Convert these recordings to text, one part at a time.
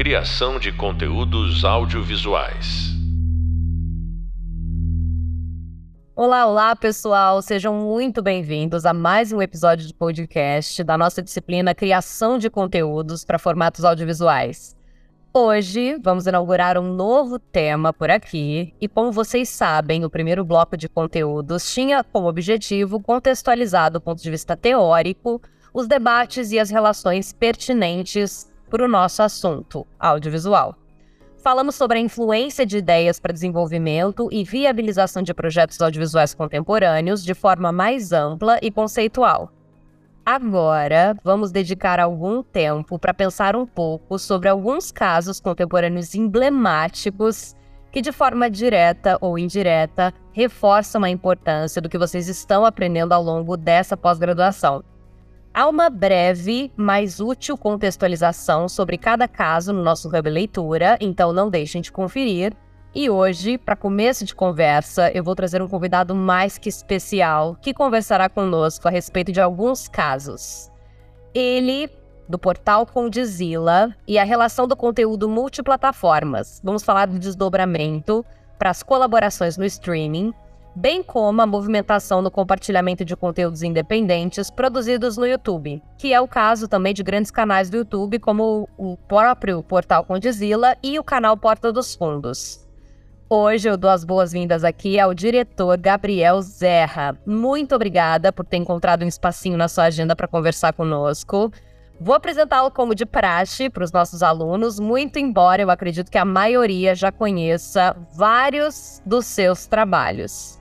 Criação de conteúdos audiovisuais. Olá, olá, pessoal! Sejam muito bem-vindos a mais um episódio de podcast da nossa disciplina Criação de Conteúdos para Formatos Audiovisuais. Hoje vamos inaugurar um novo tema por aqui, e como vocês sabem, o primeiro bloco de conteúdos tinha como objetivo contextualizar do ponto de vista teórico os debates e as relações pertinentes para o nosso assunto, audiovisual. Falamos sobre a influência de ideias para desenvolvimento e viabilização de projetos audiovisuais contemporâneos de forma mais ampla e conceitual. Agora, vamos dedicar algum tempo para pensar um pouco sobre alguns casos contemporâneos emblemáticos que, de forma direta ou indireta, reforçam a importância do que vocês estão aprendendo ao longo dessa pós-graduação. Há uma breve, mas útil contextualização sobre cada caso no nosso Hub Leitura, então não deixem de conferir. E hoje, para começo de conversa, eu vou trazer um convidado mais que especial que conversará conosco a respeito de alguns casos. Ele, do portal Condizila, e a relação do conteúdo multiplataformas. Vamos falar do desdobramento para as colaborações no streaming bem como a movimentação no compartilhamento de conteúdos independentes produzidos no YouTube, que é o caso também de grandes canais do YouTube, como o próprio Portal Condizila e o canal Porta dos Fundos. Hoje eu dou as boas-vindas aqui ao diretor Gabriel Zerra. Muito obrigada por ter encontrado um espacinho na sua agenda para conversar conosco. Vou apresentá-lo como de praxe para os nossos alunos, muito embora eu acredito que a maioria já conheça vários dos seus trabalhos.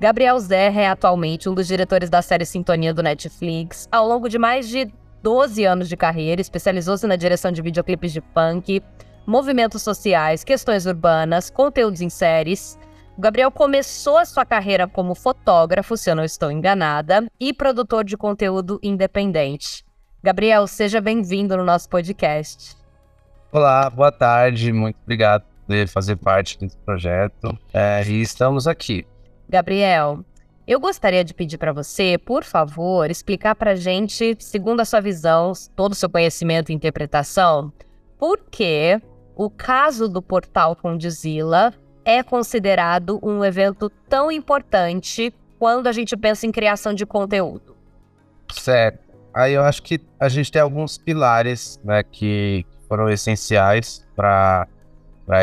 Gabriel Zerra é atualmente um dos diretores da série Sintonia do Netflix. Ao longo de mais de 12 anos de carreira, especializou-se na direção de videoclipes de punk, movimentos sociais, questões urbanas, conteúdos em séries. O Gabriel começou a sua carreira como fotógrafo, se eu não estou enganada, e produtor de conteúdo independente. Gabriel, seja bem-vindo no nosso podcast. Olá, boa tarde, muito obrigado por fazer parte desse projeto. É, e estamos aqui. Gabriel, eu gostaria de pedir para você, por favor, explicar para a gente, segundo a sua visão, todo o seu conhecimento e interpretação, por que o caso do portal Condizila é considerado um evento tão importante quando a gente pensa em criação de conteúdo. Certo. Aí eu acho que a gente tem alguns pilares né, que foram essenciais para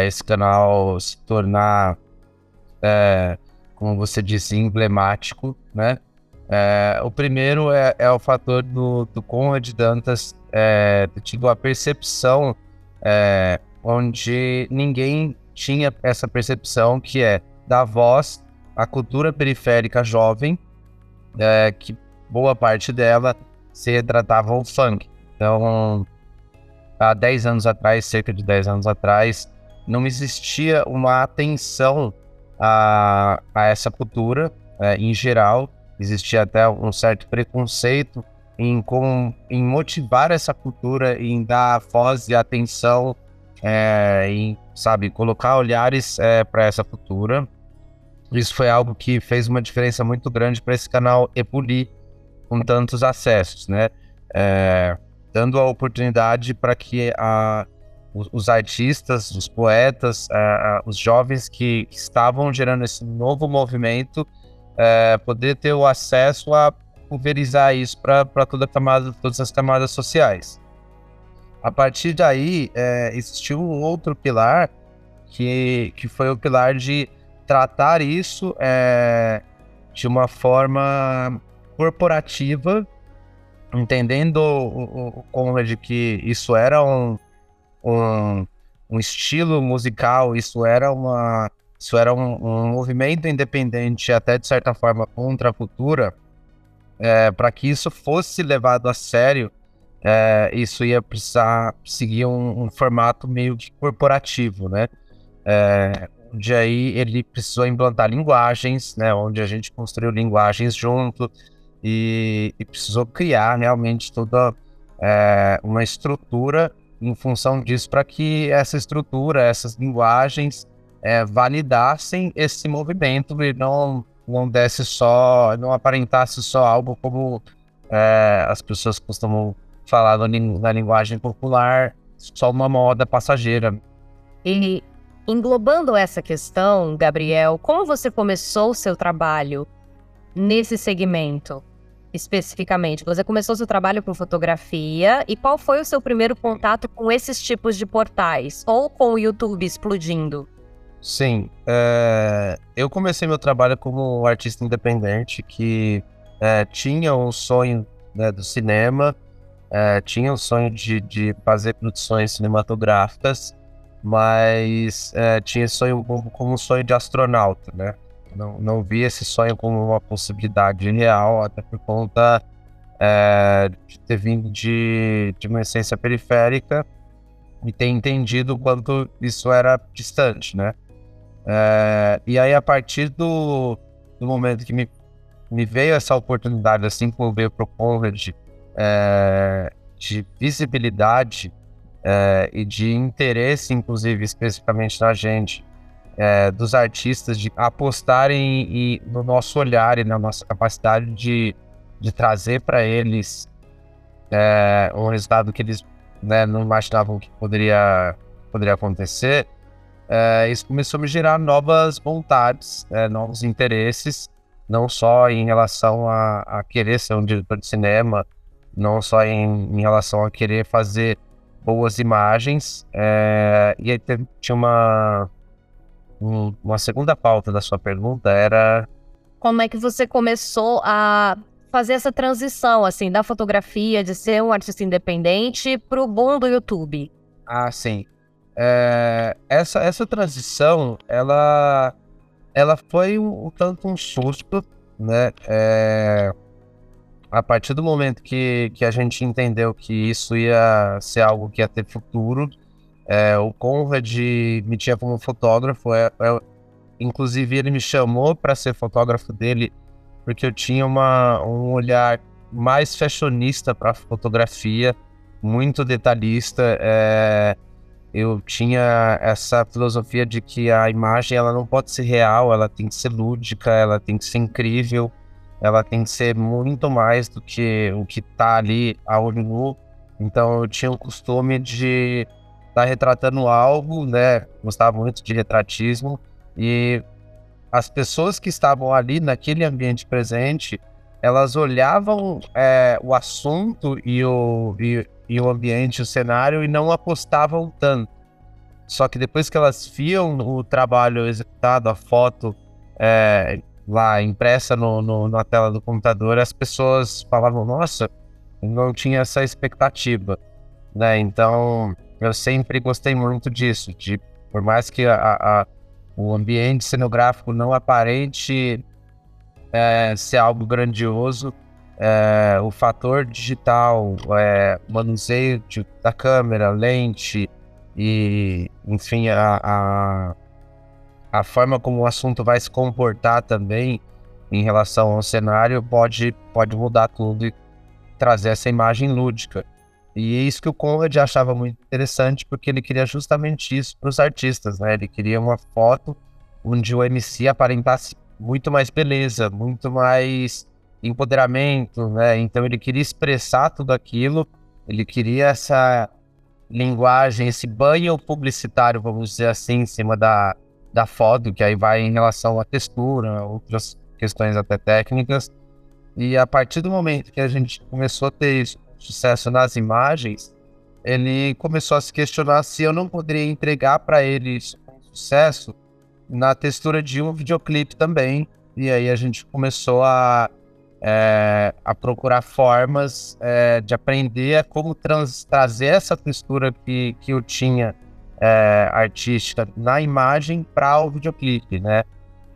esse canal se tornar é, como você disse, emblemático, né? É, o primeiro é, é, o fator do, do Conrad Dantas é, tido a percepção é, onde ninguém tinha essa percepção que é da voz à cultura periférica jovem, é, que boa parte dela se retratava o funk. Então, há 10 anos atrás, cerca de 10 anos atrás, não existia uma atenção a, a essa cultura é, em geral. Existia até um certo preconceito em, com, em motivar essa cultura, em dar voz e atenção, é, em, sabe, colocar olhares é, para essa cultura. Isso foi algo que fez uma diferença muito grande para esse canal ebulir com tantos acessos, né? É, dando a oportunidade para que a, os, os artistas, os poetas, uh, uh, os jovens que, que, estavam gerando esse novo movimento, uh, poder ter o acesso a pulverizar isso para toda camada, todas as camadas sociais. A partir daí, existiu um outro pilar que, que foi o pilar de tratar isso de uma forma corporativa, entendendo o, o Conrad que isso era um, um, um estilo musical, isso era uma isso era um, um, movimento independente, até de certa forma contra a cultura, é, para que isso fosse levado a sério, é, isso ia precisar seguir um, um, formato meio que corporativo, né? É, onde aí ele precisou implantar linguagens, né? Onde a gente construiu linguagens junto e, e precisou criar realmente toda é, uma estrutura em função disso para que essa estrutura, essas linguagens é, validassem esse movimento e não não desse só, não aparentasse só algo como é, as pessoas costumam falar no, na linguagem popular, só uma moda passageira. E englobando essa questão, Gabriel, como você começou o seu trabalho nesse segmento? Especificamente? Você começou seu trabalho com fotografia e qual foi o seu primeiro contato com esses tipos de portais? Ou com o YouTube explodindo? Sim, é... eu comecei meu trabalho como artista independente que é, tinha um sonho né, do cinema, é, tinha um sonho de, de, fazer produções cinematográficas, mas tinha sonho como um sonho de astronauta, né? Não, não vi esse sonho como uma possibilidade real, até por conta é, de ter vindo de, de uma essência periférica e ter entendido o quanto isso era distante, né? É, e aí, a partir do, do momento que me, me veio essa oportunidade, assim como veio para o Conrad, é, de visibilidade é, e de interesse, inclusive, especificamente na gente, é, dos artistas de apostarem e, no nosso olhar e na nossa capacidade de, de trazer para eles é, um resultado que eles né, não imaginavam que poderia, poderia acontecer, é, isso começou a me gerar novas vontades, é, novos interesses, não só em relação a, a, querer ser um diretor de cinema, não só em, em relação a querer fazer boas imagens. É, e aí tinha uma, uma segunda pauta da sua pergunta era como é que você começou a fazer essa transição assim da fotografia de ser um artista independente para o boom do YouTube? Ah, sim. É, essa essa transição ela ela foi um, um tanto um susto, né? É, a partir do momento que, que a gente entendeu que isso ia ser algo que ia ter futuro, é, o Conrad me tinha como fotógrafo, é, é, inclusive ele me chamou para ser fotógrafo dele porque eu tinha uma, um olhar mais fashionista para fotografia, muito detalhista. É, eu tinha essa filosofia de que a imagem ela não pode ser real, ela tem que ser lúdica, ela tem que ser incrível, ela tem que ser muito mais do que o que está ali a olho nu. Então eu tinha o costume de tá retratando algo, né? Gostava muito de retratismo e as pessoas que estavam ali naquele ambiente presente, elas olhavam é, o assunto e o, e, e, o ambiente, o cenário e não apostavam tanto. Só que depois que elas viam o trabalho executado, a foto é, lá impressa no, no, na tela do computador, as pessoas falavam: Nossa, não tinha essa expectativa, né? Então eu sempre gostei muito disso, de por mais que a, a, o ambiente cenográfico não aparente é, ser algo grandioso, é, o fator digital, é, manuseio de, da câmera, lente e, enfim, a, a, a forma como o assunto vai se comportar também em relação ao cenário pode, pode mudar tudo e trazer essa imagem lúdica. E é isso que o Conrad achava muito interessante, porque ele queria justamente isso para os artistas, né? Ele queria uma foto onde o MC aparentasse muito mais beleza, muito mais empoderamento, né? Então ele queria expressar tudo aquilo, ele queria essa linguagem, esse banho publicitário, vamos dizer assim, em cima da, da foto, que aí vai em relação à textura, outras questões até técnicas. E a partir do momento que a gente começou a ter isso sucesso nas imagens, ele começou a se questionar se eu não poderia entregar para ele isso com sucesso na textura de um videoclipe também. E aí a gente começou a, é, a procurar formas é, de aprender como trans, trazer essa textura que, que eu tinha é, artística na imagem para o videoclipe, né?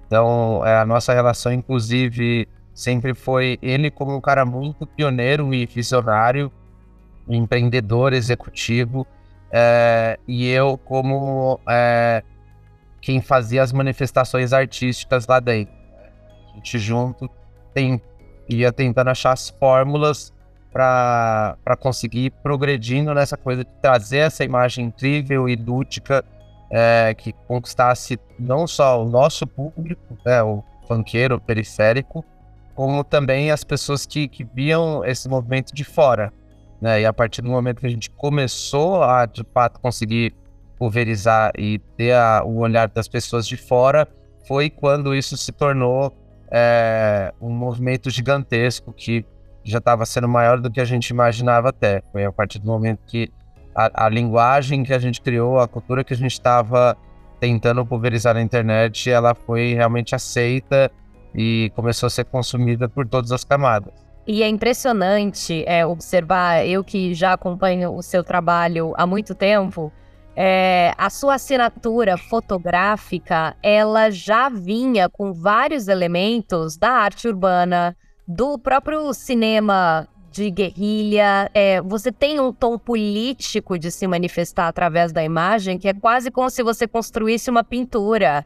Então, a nossa relação, inclusive, sempre foi ele como um cara muito pioneiro e visionário, empreendedor executivo, é, e eu como é, quem fazia as manifestações artísticas lá dentro. A gente junto tem, ia tentando achar as fórmulas para conseguir ir progredindo nessa coisa de trazer essa imagem incrível e lúdica é, que conquistasse não só o nosso público, né, o funkeiro periférico, como também as pessoas que, que viam esse movimento de fora. né? E a partir do momento que a gente começou a, de fato, conseguir pulverizar e ter a, o olhar das pessoas de fora, foi quando isso se tornou é, um movimento gigantesco que já estava sendo maior do que a gente imaginava até. Foi a partir do momento que a, a linguagem que a gente criou, a cultura que a gente estava tentando pulverizar na internet, ela foi realmente aceita e começou a ser consumida por todas as camadas. E é impressionante é, observar, eu que já acompanho o seu trabalho há muito tempo, é, a sua assinatura fotográfica, ela já vinha com vários elementos da arte urbana, do próprio cinema de guerrilha. É, você tem um tom político de se manifestar através da imagem, que é quase como se você construísse uma pintura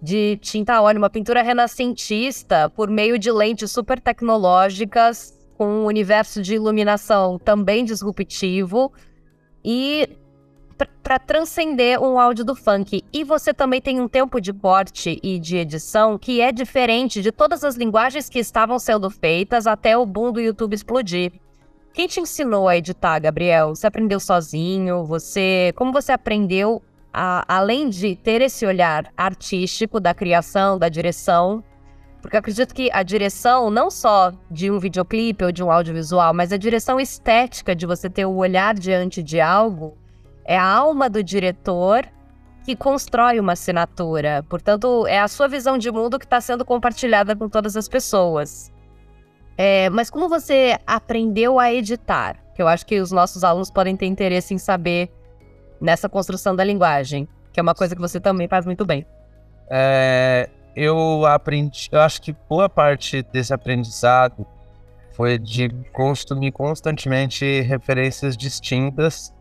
de tinta a óleo, uma pintura renascentista por meio de lentes super tecnológicas, com um universo de iluminação também disruptivo e para transcender um áudio do funk. E você também tem um tempo de corte e de edição que é diferente de todas as linguagens que estavam sendo feitas até o boom do YouTube explodir. Quem te ensinou a editar, Gabriel? Você aprendeu sozinho? Você, como você aprendeu a, além de ter esse olhar artístico da criação, da direção, porque eu acredito que a direção, não só de um videoclipe ou de um audiovisual, mas a direção estética de você ter o olhar diante de algo, é a alma do diretor que constrói uma assinatura. Portanto, é a sua visão de mundo que está sendo compartilhada com todas as pessoas. É, mas como você aprendeu a editar? Que eu acho que os nossos alunos podem ter interesse em saber nessa construção da linguagem, que é uma coisa que você também faz muito bem. É, eu aprendi, eu acho que boa parte desse aprendizado foi de consumir constantemente referências distintas.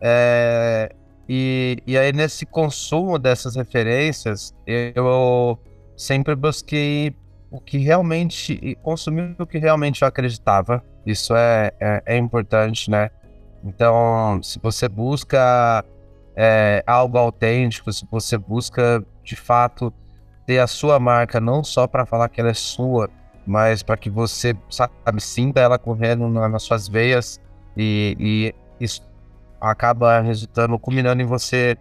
É, e, e aí, nesse consumo dessas referências, eu sempre busquei o que realmente, consumir o que realmente eu acreditava. Isso é, é, é importante, né? Então, se você busca é, algo autêntico, se você busca de fato ter a sua marca, não só para falar que ela é sua, mas para que você, sabe, sinta ela correndo na, nas suas veias e, e, isso acaba resultando, culminando em você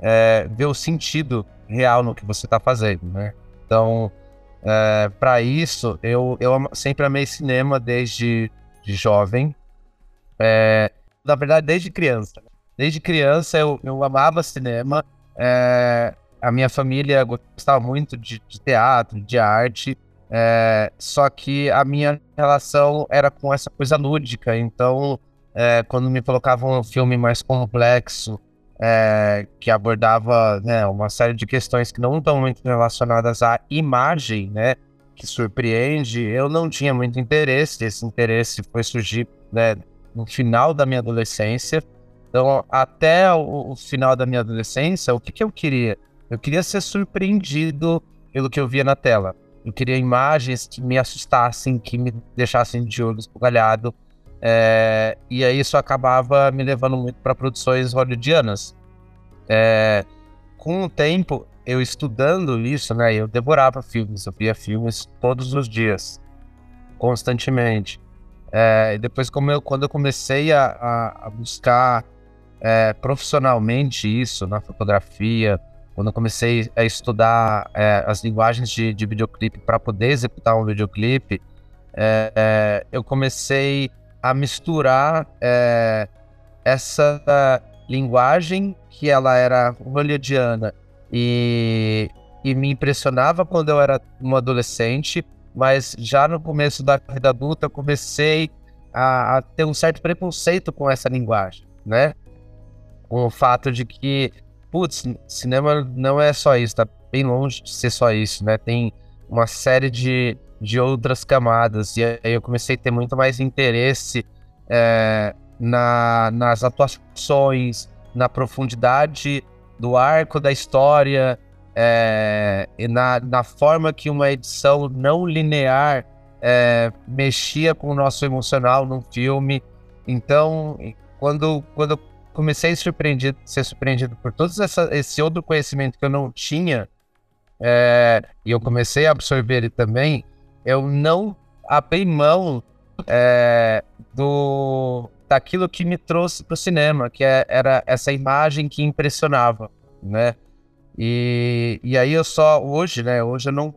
é, ver o sentido real no que você está fazendo, né? Então, é, para isso, eu, eu sempre amei cinema desde de jovem. É, na verdade, desde criança. Desde criança eu, eu amava cinema. É, a minha família gostava muito de, de teatro, de arte. É, só que a minha relação era com essa coisa lúdica. Então, é, quando me colocavam um filme mais complexo, é, que abordava né, uma série de questões que não estão muito relacionadas à imagem, né, que surpreende, eu não tinha muito interesse. Esse interesse foi surgir né, no final da minha adolescência. Então, até o, o final da minha adolescência, o que, que eu queria? Eu queria ser surpreendido pelo que eu via na tela. Eu queria imagens que me assustassem, que me deixassem de olho esbugalhado. É, e aí isso acabava me levando muito para produções hollywoodianas. É, com o tempo, eu estudando isso, né, eu devorava filmes, eu via filmes todos os dias, constantemente. É, depois, como eu, quando eu comecei a, a, a buscar é, profissionalmente isso na fotografia, quando eu comecei a estudar é, as linguagens de, de videoclipe para poder executar um videoclipe, é, é, eu comecei a misturar é, essa linguagem que ela era hollywoodiana e, e me impressionava quando eu era um adolescente mas já no começo da vida adulta eu comecei a, a, ter um certo preconceito com essa linguagem, né? Com o fato de que, putz, cinema não é só isso, tá bem longe de ser só isso, né? Tem uma série de, de outras camadas, e aí eu comecei a ter muito mais interesse é, na, nas atuações, na profundidade do arco da história, é, na, na forma que uma edição não linear é, mexia com o nosso emocional num filme. Então, quando, quando eu comecei a surpreendido, ser surpreendido por todo esse outro conhecimento que eu não tinha, é, e eu comecei a absorver ele também, eu não abri mão é, do, daquilo que me trouxe para o cinema, que é, era essa imagem que impressionava, né? E, e aí eu só hoje, né? Hoje eu não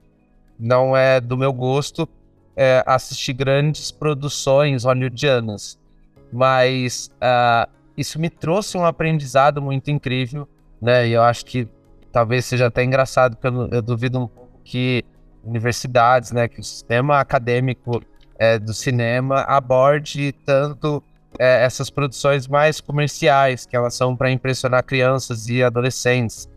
não é do meu gosto é, assistir grandes produções hollywoodianas, mas uh, isso me trouxe um aprendizado muito incrível, né? E eu acho que talvez seja até engraçado, porque eu, eu duvido um pouco que universidades, né, que o sistema acadêmico é, do cinema aborde tanto é, essas produções mais comerciais, que elas são para impressionar crianças e adolescentes.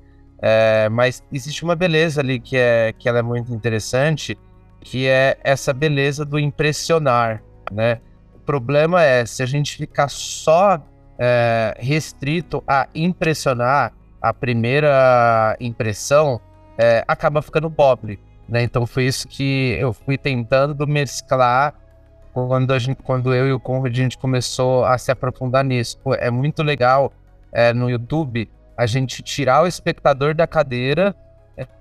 É, mas existe uma beleza ali que, é, que ela é muito interessante, que é essa beleza do impressionar, né? O problema é, se a gente ficar só é, restrito a impressionar a primeira impressão, é, acaba ficando pobre, né? Então foi isso que eu fui tentando mesclar quando, a gente, quando eu e o Conrad a gente começou a se aprofundar nisso. Pô, é muito legal é, no YouTube a gente tirar o espectador da cadeira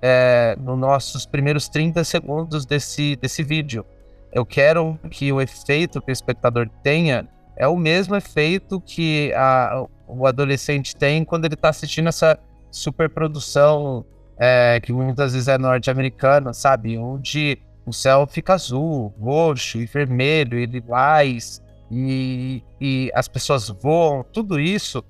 é, nos nossos primeiros 30 segundos desse, desse vídeo. Eu quero que o efeito que o espectador tenha é o mesmo efeito que a, o adolescente tem quando ele está assistindo essa superprodução é, que muitas vezes é norte-americana, sabe? Onde o céu fica azul, roxo e vermelho e lilás e, e as pessoas voam, tudo isso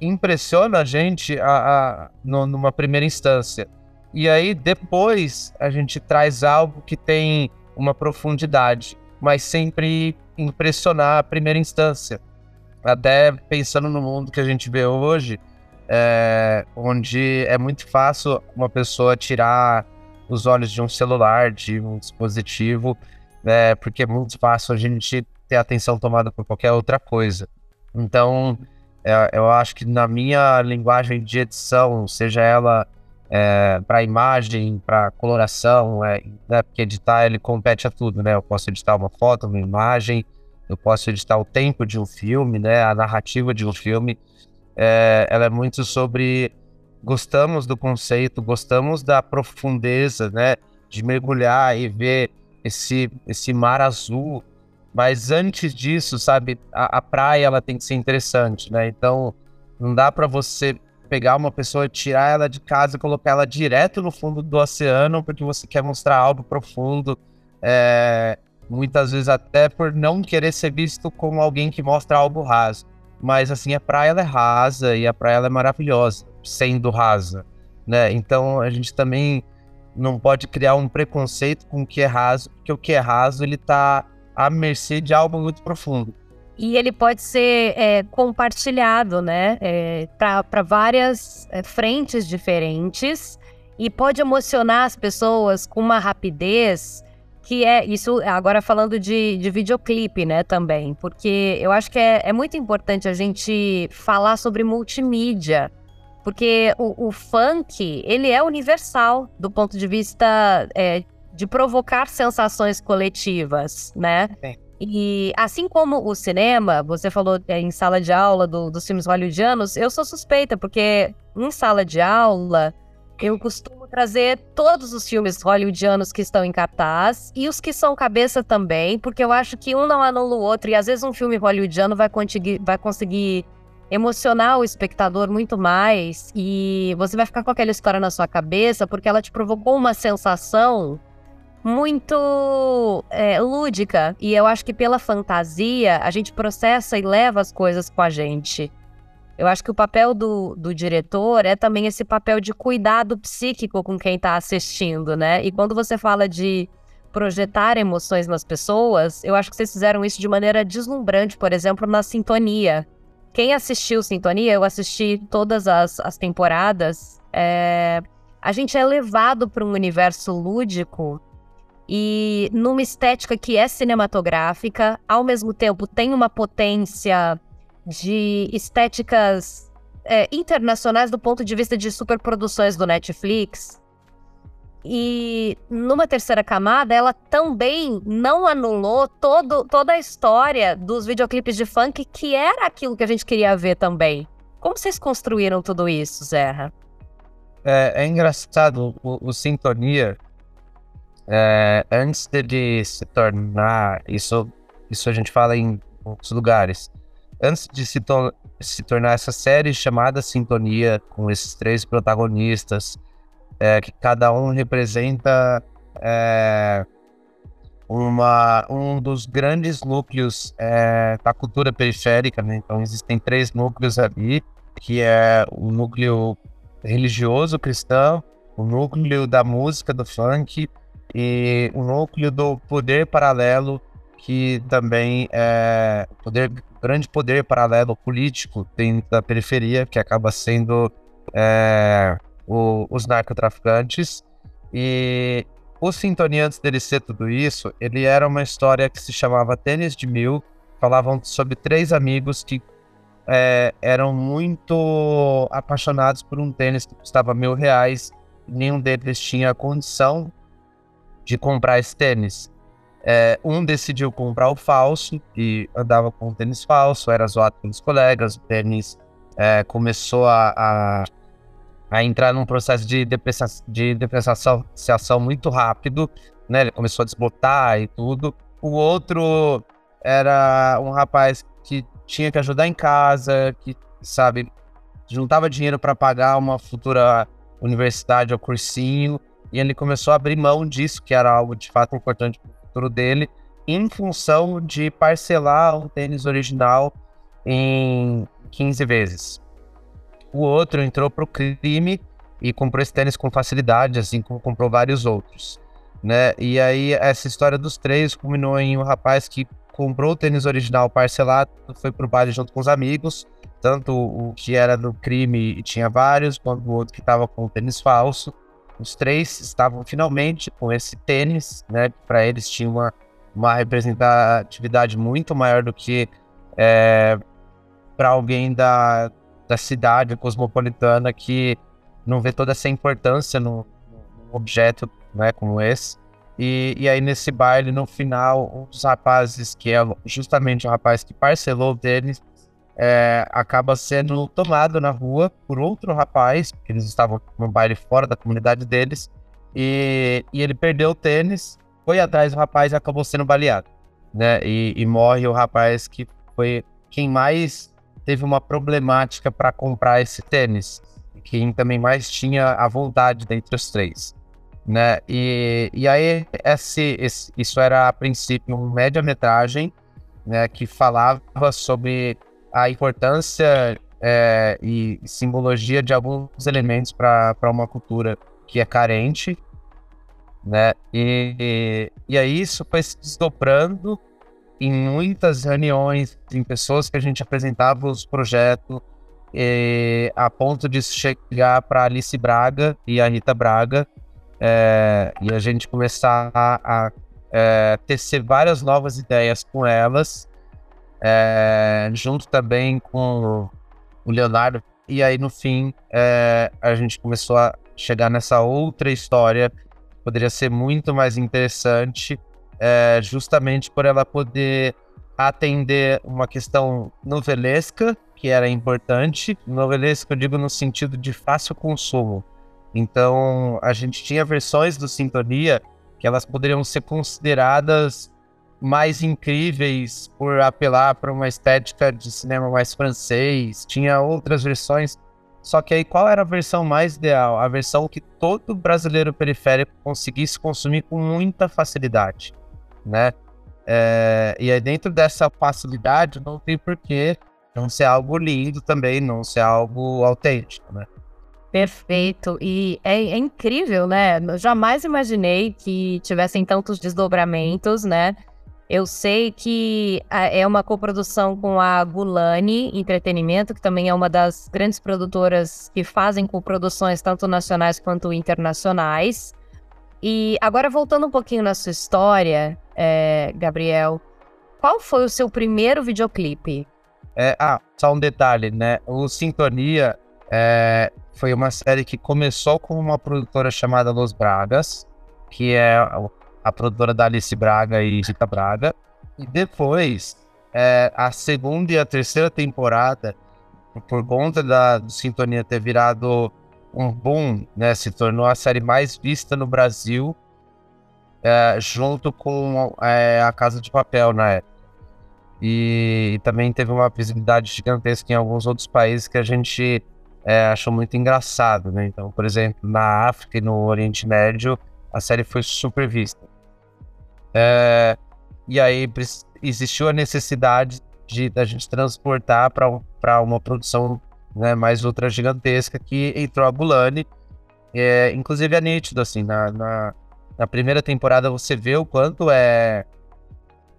impressiona a gente a, a, no, numa primeira instância. E aí depois a gente traz algo que tem uma profundidade, mas sempre impressionar a primeira instância. Até pensando no mundo que a gente vê hoje, é, onde é muito fácil uma pessoa tirar os olhos de um celular, de um dispositivo, né, porque é muito fácil a gente ter atenção tomada por qualquer outra coisa. Então, eu acho que na minha linguagem de edição, seja ela é, para imagem, para coloração, é, né, porque editar ele compete a tudo, né? Eu posso editar uma foto, uma imagem, eu posso editar o tempo de um filme, né? A narrativa de um filme é, ela é muito sobre gostamos do conceito, gostamos da profundeza, né? De mergulhar e ver esse, esse mar azul. Mas antes disso, sabe, a, a praia ela tem que ser interessante, né? Então, não dá para você pegar uma pessoa, tirar ela de casa e colocar ela direto no fundo do oceano porque você quer mostrar algo profundo. É, muitas vezes até por não querer ser visto como alguém que mostra algo raso. Mas assim, a praia ela é rasa e a praia ela é maravilhosa, sendo rasa, né? Então a gente também não pode criar um preconceito com o que é raso, porque o que é raso ele tá à mercê de algo muito profundo. E ele pode ser é, compartilhado, né, é, para várias é, frentes diferentes. E pode emocionar as pessoas com uma rapidez que é isso agora falando de, de videoclipe, né, também, porque eu acho que é, é muito importante a gente falar sobre multimídia, porque o, o funk ele é universal do ponto de vista é, de provocar sensações coletivas, né? Sim. E assim como o cinema, você falou é, em sala de aula do, dos filmes hollywoodianos, eu sou suspeita, porque em sala de aula eu costumo trazer todos os filmes hollywoodianos que estão em cartaz e os que são cabeça também, porque eu acho que um não anula o outro e às vezes um filme hollywoodiano vai conseguir, vai conseguir emocionar o espectador muito mais e você vai ficar com aquela história na sua cabeça porque ela te provocou uma sensação muito é, lúdica e eu acho que pela fantasia a gente processa e leva as coisas com a gente. Eu acho que o papel do, do diretor é também esse papel de cuidado psíquico com quem está assistindo, né? E quando você fala de projetar emoções nas pessoas, eu acho que vocês fizeram isso de maneira deslumbrante, por exemplo, na Sintonia. Quem assistiu Sintonia, eu assisti todas as, as temporadas, é... a gente é levado para um universo lúdico e numa estética que é cinematográfica, ao mesmo tempo tem uma potência de estéticas é, internacionais do ponto de vista de superproduções do Netflix. E numa terceira camada, ela também não anulou todo, toda a história dos videoclipes de funk, que era aquilo que a gente queria ver também. Como vocês construíram tudo isso, Zerra? É, é engraçado, o, o Sintonia, é, antes de se tornar, isso, isso a gente fala em outros lugares, antes de se, to se tornar essa série chamada Sintonia, com esses três protagonistas, é, que cada um representa é, uma, um dos grandes núcleos é, da cultura periférica, né? Então existem três núcleos ali, que é o núcleo religioso cristão, o núcleo da música do funk e o núcleo do poder paralelo, que também é poder, grande poder paralelo político dentro da periferia, que acaba sendo é, o, os narcotraficantes. E o Sintonia, antes dele ser tudo isso, ele era uma história que se chamava Tênis de Mil. Falavam sobre três amigos que é, eram muito apaixonados por um tênis que custava mil reais. Nenhum deles tinha condição de comprar esse tênis. É, um decidiu comprar o falso e andava com um tênis falso, era zoado pelos colegas. O tênis é, começou a, a a entrar num processo de, deprecia de depreciação muito rápido, né? Ele começou a desbotar e tudo. O outro era um rapaz que tinha que ajudar em casa, que, sabe, juntava dinheiro para pagar uma futura universidade ou cursinho, e ele começou a abrir mão disso, que era algo de fato importante para o futuro dele, em função de parcelar um tênis original em 15 vezes. O outro entrou pro crime e comprou esse tênis com facilidade, assim como comprou vários outros, né? E aí essa história dos três culminou em um rapaz que comprou o tênis original parcelado, foi pro baile junto com os amigos, tanto o que era do crime e tinha vários, quanto o outro que estava com o tênis falso. Os três estavam finalmente com esse tênis, né? Para eles tinha uma, uma representatividade muito maior do que é, para alguém da, da cidade cosmopolitana que não vê toda essa importância no, no objeto né, como esse. E, e aí nesse baile, no final, um dos rapazes, que é justamente o rapaz que parcelou o tênis, é, acaba sendo tomado na rua por outro rapaz, porque eles estavam no baile fora da comunidade deles, e, e ele perdeu o tênis, foi atrás do rapaz e acabou sendo baleado. Né? E, e morre o rapaz que foi quem mais teve uma problemática para comprar esse tênis, quem também mais tinha a vontade dentre os três. Né? E, e aí, esse, esse, isso era a princípio uma média-metragem né, que falava sobre a importância é, e simbologia de alguns elementos para uma cultura que é carente. Né? E, e, e aí isso foi se desdobrando em muitas reuniões, em pessoas que a gente apresentava os projetos, e, a ponto de chegar para Alice Braga e a Rita Braga, é, e a gente começar a, a é, tecer várias novas ideias com elas, é, junto também com o Leonardo. E aí, no fim, é, a gente começou a chegar nessa outra história, poderia ser muito mais interessante, é, justamente por ela poder atender uma questão novelesca, que era importante. Novelesca, eu digo no sentido de fácil consumo. Então, a gente tinha versões do Sintonia que elas poderiam ser consideradas mais incríveis por apelar para uma estética de cinema mais francês. Tinha outras versões. Só que aí, qual era a versão mais ideal? A versão que todo brasileiro periférico conseguisse consumir com muita facilidade né? É, e aí dentro dessa facilidade não tem porquê não ser algo lindo também, não ser algo autêntico, né? Perfeito. E é, é, incrível, né? Eu jamais imaginei que tivessem tantos desdobramentos, né? Eu sei que é uma coprodução com a Gulani Entretenimento, que também é uma das grandes produtoras que fazem coproduções tanto nacionais quanto internacionais. E agora voltando um pouquinho na sua história, é, Gabriel, qual foi o seu primeiro videoclipe? É, ah, só um detalhe, né? O Sintonia é, foi uma série que começou com uma produtora chamada Los Bragas, que é a produtora da Alice Braga e Rita Braga. E depois, é, a segunda e a terceira temporada, por conta da Sintonia ter virado um boom, né? Se tornou a série mais vista no Brasil, é, junto com é, a Casa de Papel na época. E, e, também teve uma visibilidade gigantesca em alguns outros países que a gente é, achou muito engraçado, né? Então, por exemplo, na África e no Oriente Médio, a série foi super vista. É, e aí existiu a necessidade de a gente transportar para uma produção né, mais ultra gigantesca que entrou a Bulani. É, inclusive é nítido, assim, na, na, na, primeira temporada você vê o quanto é,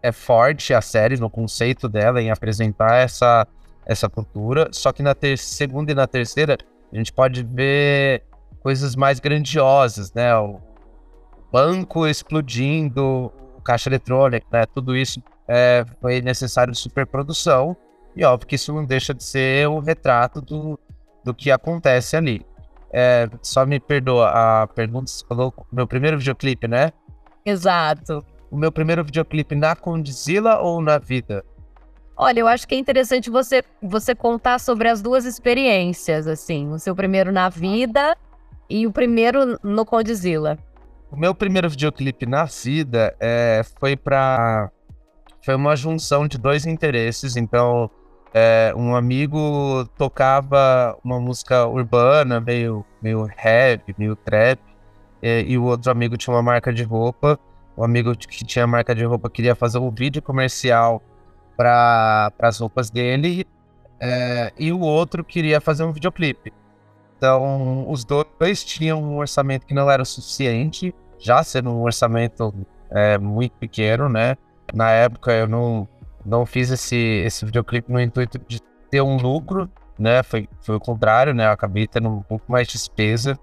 é forte a série no conceito dela em apresentar essa, essa cultura, só que na ter segunda e na terceira a gente pode ver coisas mais grandiosas, né? O banco explodindo, caixa eletrônico, né? Tudo isso é, foi necessário superprodução. E óbvio que isso não deixa de ser um retrato do, do que acontece ali. É, só me perdoa, a pergunta você falou meu primeiro videoclipe, né? Exato. O meu primeiro videoclipe na Condzilla ou na vida? Olha, eu acho que é interessante você, você contar sobre as duas experiências, assim. O seu primeiro na vida e o primeiro no Condzilla. O meu primeiro videoclipe na vida é, foi para foi uma junção de dois interesses. Então, é, um amigo tocava uma música urbana, meio, meio rap, meio trap, e, o outro amigo tinha uma marca de roupa. O amigo que tinha marca de roupa queria fazer um vídeo comercial para as roupas dele, é, e o outro queria fazer um videoclipe. Então, os dois tinham um orçamento que não era suficiente, já sendo um orçamento é, muito pequeno, né? Na época eu não, não fiz esse, esse videoclipe no intuito de ter um lucro, né? Foi, foi o contrário, né? Eu acabei tendo um pouco mais de despesa.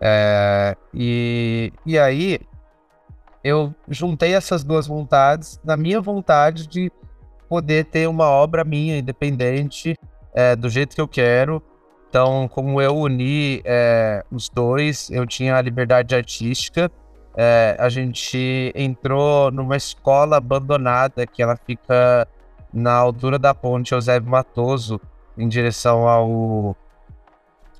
É, e, e aí eu juntei essas duas vontades na minha vontade de poder ter uma obra minha independente é, do jeito que eu quero. Então, como eu uni é, os dois, eu tinha a liberdade artística é, a gente entrou numa escola abandonada que ela fica na altura da ponte Eusébio Matoso, em direção ao,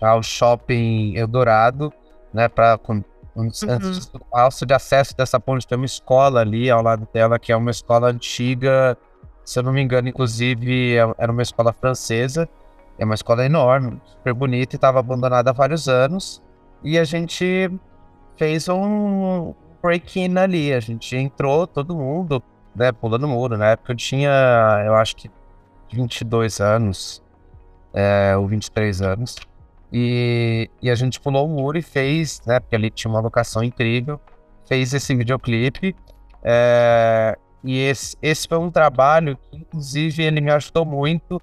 ao shopping Eldorado, né? Para uhum. antes do alço de acesso dessa ponte tem uma escola ali ao lado dela, que é uma escola antiga, se eu não me engano, inclusive é, era uma escola francesa. É uma escola enorme, super bonita e estava abandonada há vários anos. E a gente fez um break-in ali. A gente entrou, todo mundo, né, pulando muro. Na época eu tinha, eu acho que 22 anos, é, ou 23 anos. E, e a gente pulou o muro e fez, né, porque ali tinha uma locação incrível, fez esse videoclipe. É, e esse, esse foi um trabalho que, inclusive, ele me ajudou muito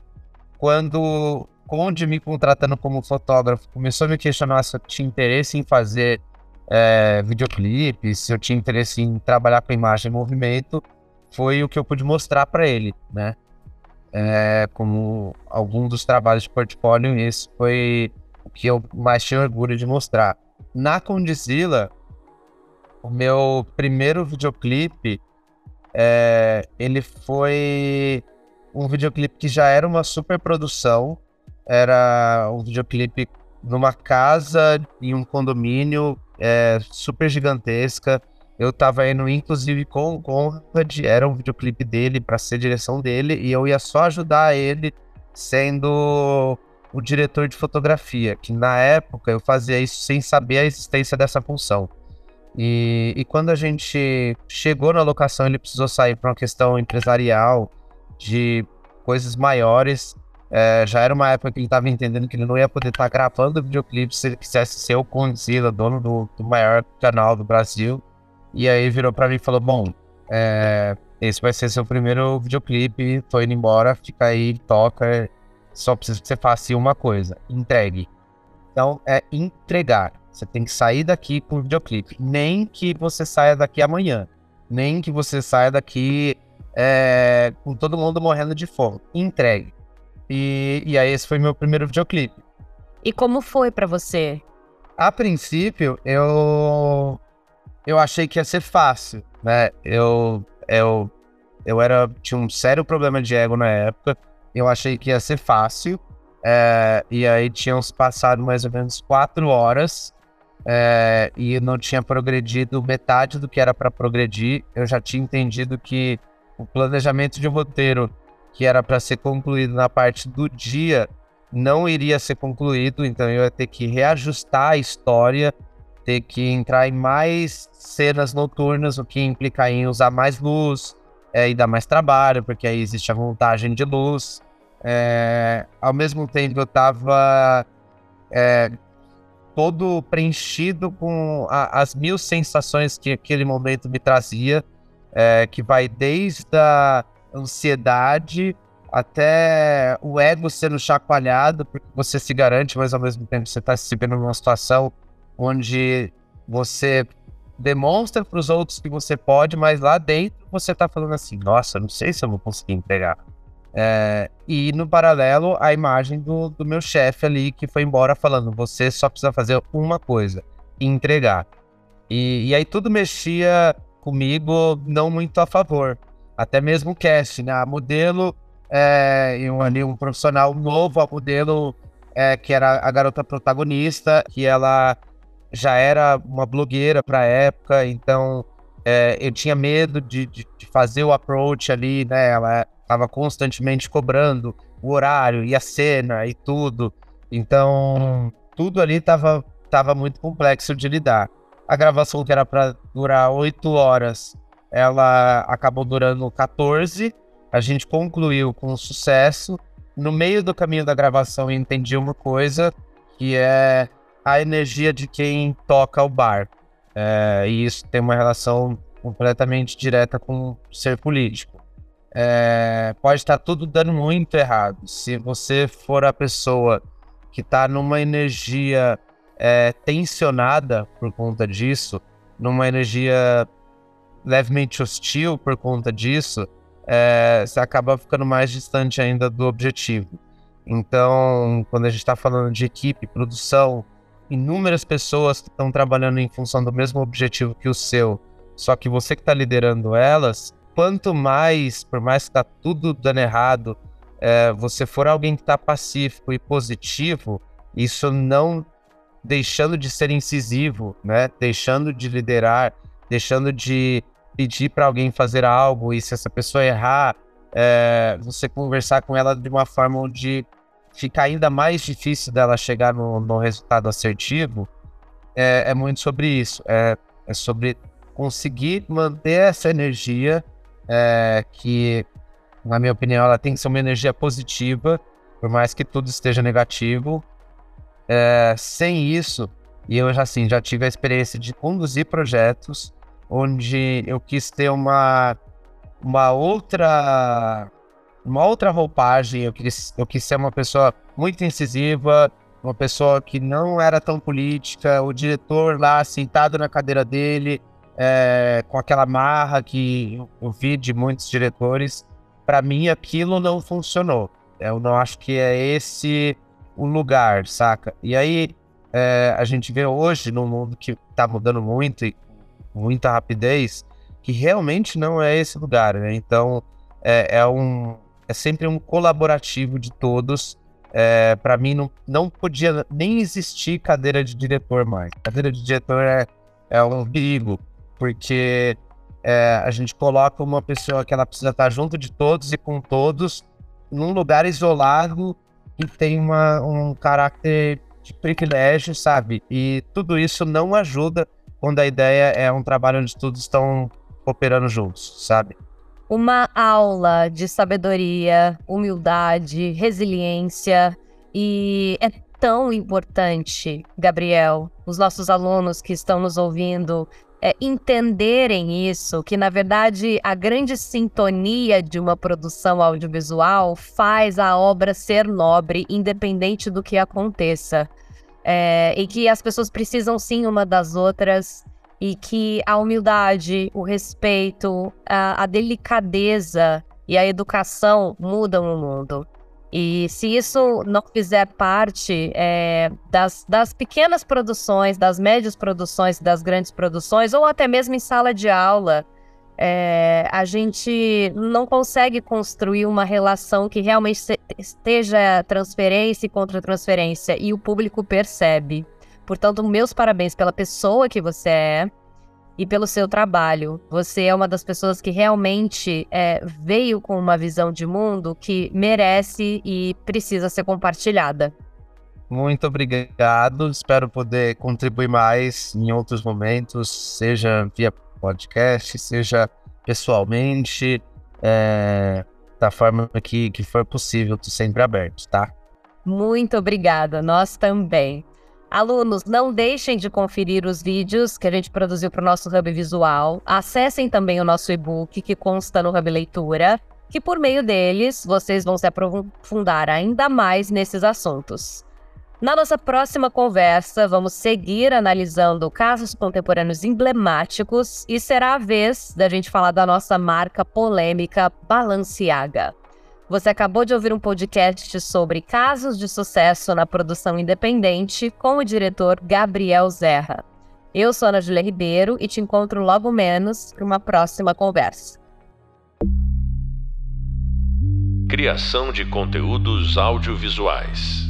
quando Conde me contratando como fotógrafo começou a me questionar se eu tinha interesse em fazer é, videoclipe, se eu tinha interesse em trabalhar com imagem e movimento, foi o que eu pude mostrar para ele, né? É, como algum dos trabalhos de portfólio, esse foi o que eu mais tinha orgulho de mostrar. Na Condizila, o meu primeiro videoclipe, é, ele foi um videoclipe que já era uma super produção, era um videoclipe numa casa em um condomínio é, super gigantesca. Eu tava indo, inclusive, com o Conrad, era um videoclipe dele para ser direção dele, e eu ia só ajudar ele sendo o diretor de fotografia, que na época eu fazia isso sem saber a existência dessa função. E, e quando a gente chegou na locação, ele precisou sair para uma questão empresarial, de coisas maiores, é, já era uma época que ele estava entendendo que ele não ia poder estar tá gravando videoclipe se ele quisesse ser o Condzilla, dono do, do, maior canal do Brasil. E aí virou para mim e falou: Bom, é, esse vai ser seu primeiro videoclipe, tô indo embora, fica aí, toca. Só preciso que você faça uma coisa: entregue. Então é entregar. Você tem que sair daqui com o videoclipe. Nem que você saia daqui amanhã. Nem que você saia daqui é, com todo mundo morrendo de fome. Entregue. E, e aí esse foi meu primeiro videoclipe. E como foi para você? A princípio, eu eu achei que ia ser fácil, né? Eu eu eu era tinha um sério problema de ego na época. Eu achei que ia ser fácil. É, e aí tínhamos passado mais ou menos quatro horas é, e não tinha progredido metade do que era para progredir. Eu já tinha entendido que o planejamento de roteiro que era para ser concluído na parte do dia não iria ser concluído, então eu ia ter que reajustar a história, ter que entrar em mais cenas noturnas, o que implica em usar mais luz é, e dar mais trabalho, porque aí existe a montagem de luz. É, ao mesmo tempo, eu estava é, todo preenchido com a, as mil sensações que aquele momento me trazia, é, que vai desde a ansiedade até o ego sendo chacoalhado, porque você se garante, mas ao mesmo tempo você está se vendo numa situação onde você demonstra para os outros que você pode, mas lá dentro você está falando assim: nossa, não sei se eu vou conseguir entregar. É, e no paralelo, a imagem do, do meu chefe ali que foi embora falando: você só precisa fazer uma coisa, entregar. E, e aí tudo mexia comigo, não muito a favor. Até mesmo o cast, né? A modelo é, um, ali um profissional novo, a modelo é, que era a garota protagonista, que ela já era uma blogueira para a época, então é, eu tinha medo de, de, de, fazer o approach ali, né? Ela estava constantemente cobrando o horário e a cena e tudo, então tudo ali estava tava muito complexo de lidar. A gravação que era para durar oito horas, ela acabou durando 14 a gente concluiu com sucesso. No meio do caminho da gravação, eu entendi uma coisa, que é a energia de quem toca o bar. É, e isso tem uma relação completamente direta com ser político. É, pode estar tudo dando muito errado. Se você for a pessoa que está numa energia é, tensionada por conta disso, numa energia levemente hostil por conta disso, é, você acaba ficando mais distante ainda do objetivo. Então, quando a gente está falando de equipe, produção, inúmeras pessoas que estão trabalhando em função do mesmo objetivo que o seu, só que você que está liderando elas, quanto mais, por mais que está tudo dando errado, é, você for alguém que está pacífico e positivo, isso não deixando de ser incisivo, né? Deixando de liderar, deixando de pedir para alguém fazer algo e se essa pessoa errar, é, você conversar com ela de uma forma onde fica ainda mais difícil dela chegar no, no resultado assertivo, é, é, muito sobre isso. É, é, sobre conseguir manter essa energia é, que, na minha opinião, ela tem que ser uma energia positiva, por mais que tudo esteja negativo. É, sem isso, e eu já assim, já tive a experiência de conduzir projetos onde eu quis ter uma, uma outra uma outra roupagem, eu quis, eu quis ser uma pessoa muito incisiva, uma pessoa que não era tão política, o diretor lá sentado na cadeira dele, é, com aquela marra que eu vi de muitos diretores, para mim aquilo não funcionou. Eu não acho que é esse o lugar, saca? E aí é, a gente vê hoje num mundo que tá mudando muito e muita rapidez, que realmente não é esse lugar, né? Então, é, é um, é sempre um colaborativo de todos. É, para mim, não, não podia nem existir cadeira de diretor mais. Cadeira de diretor é, é um perigo, porque é, a gente coloca uma pessoa que ela precisa estar junto de todos e com todos, num lugar isolado que tem uma, um caráter de privilégio, sabe? E tudo isso não ajuda quando a ideia é um trabalho onde todos estão operando juntos, sabe? Uma aula de sabedoria, humildade, resiliência e é tão importante, Gabriel, os nossos alunos que estão nos ouvindo é, entenderem isso, que na verdade a grande sintonia de uma produção audiovisual faz a obra ser nobre, independente do que aconteça é, e que as pessoas precisam sim uma das outras e que a humildade, o respeito, a, a delicadeza e a educação mudam o mundo. E se isso não fizer parte é, das, das pequenas produções, das médias produções, das grandes produções, ou até mesmo em sala de aula, é, a gente não consegue construir uma relação que realmente esteja transferência e contra-transferência e o público percebe. Portanto, meus parabéns pela pessoa que você é, e pelo seu trabalho. Você é uma das pessoas que realmente é, veio com uma visão de mundo que merece e precisa ser compartilhada. Muito obrigado. Espero poder contribuir mais em outros momentos, seja via podcast, seja pessoalmente, é, da forma que, que for possível, estou sempre aberto, tá? Muito obrigada, nós também. Alunos, não deixem de conferir os vídeos que a gente produziu para o nosso Hub Visual. Acessem também o nosso e-book que consta no Hub Leitura, que por meio deles vocês vão se aprofundar ainda mais nesses assuntos. Na nossa próxima conversa, vamos seguir analisando casos contemporâneos emblemáticos e será a vez da gente falar da nossa marca polêmica Balenciaga. Você acabou de ouvir um podcast sobre casos de sucesso na produção independente com o diretor Gabriel Zerra. Eu sou Ana Julia Ribeiro e te encontro logo menos para uma próxima conversa. Criação de conteúdos audiovisuais.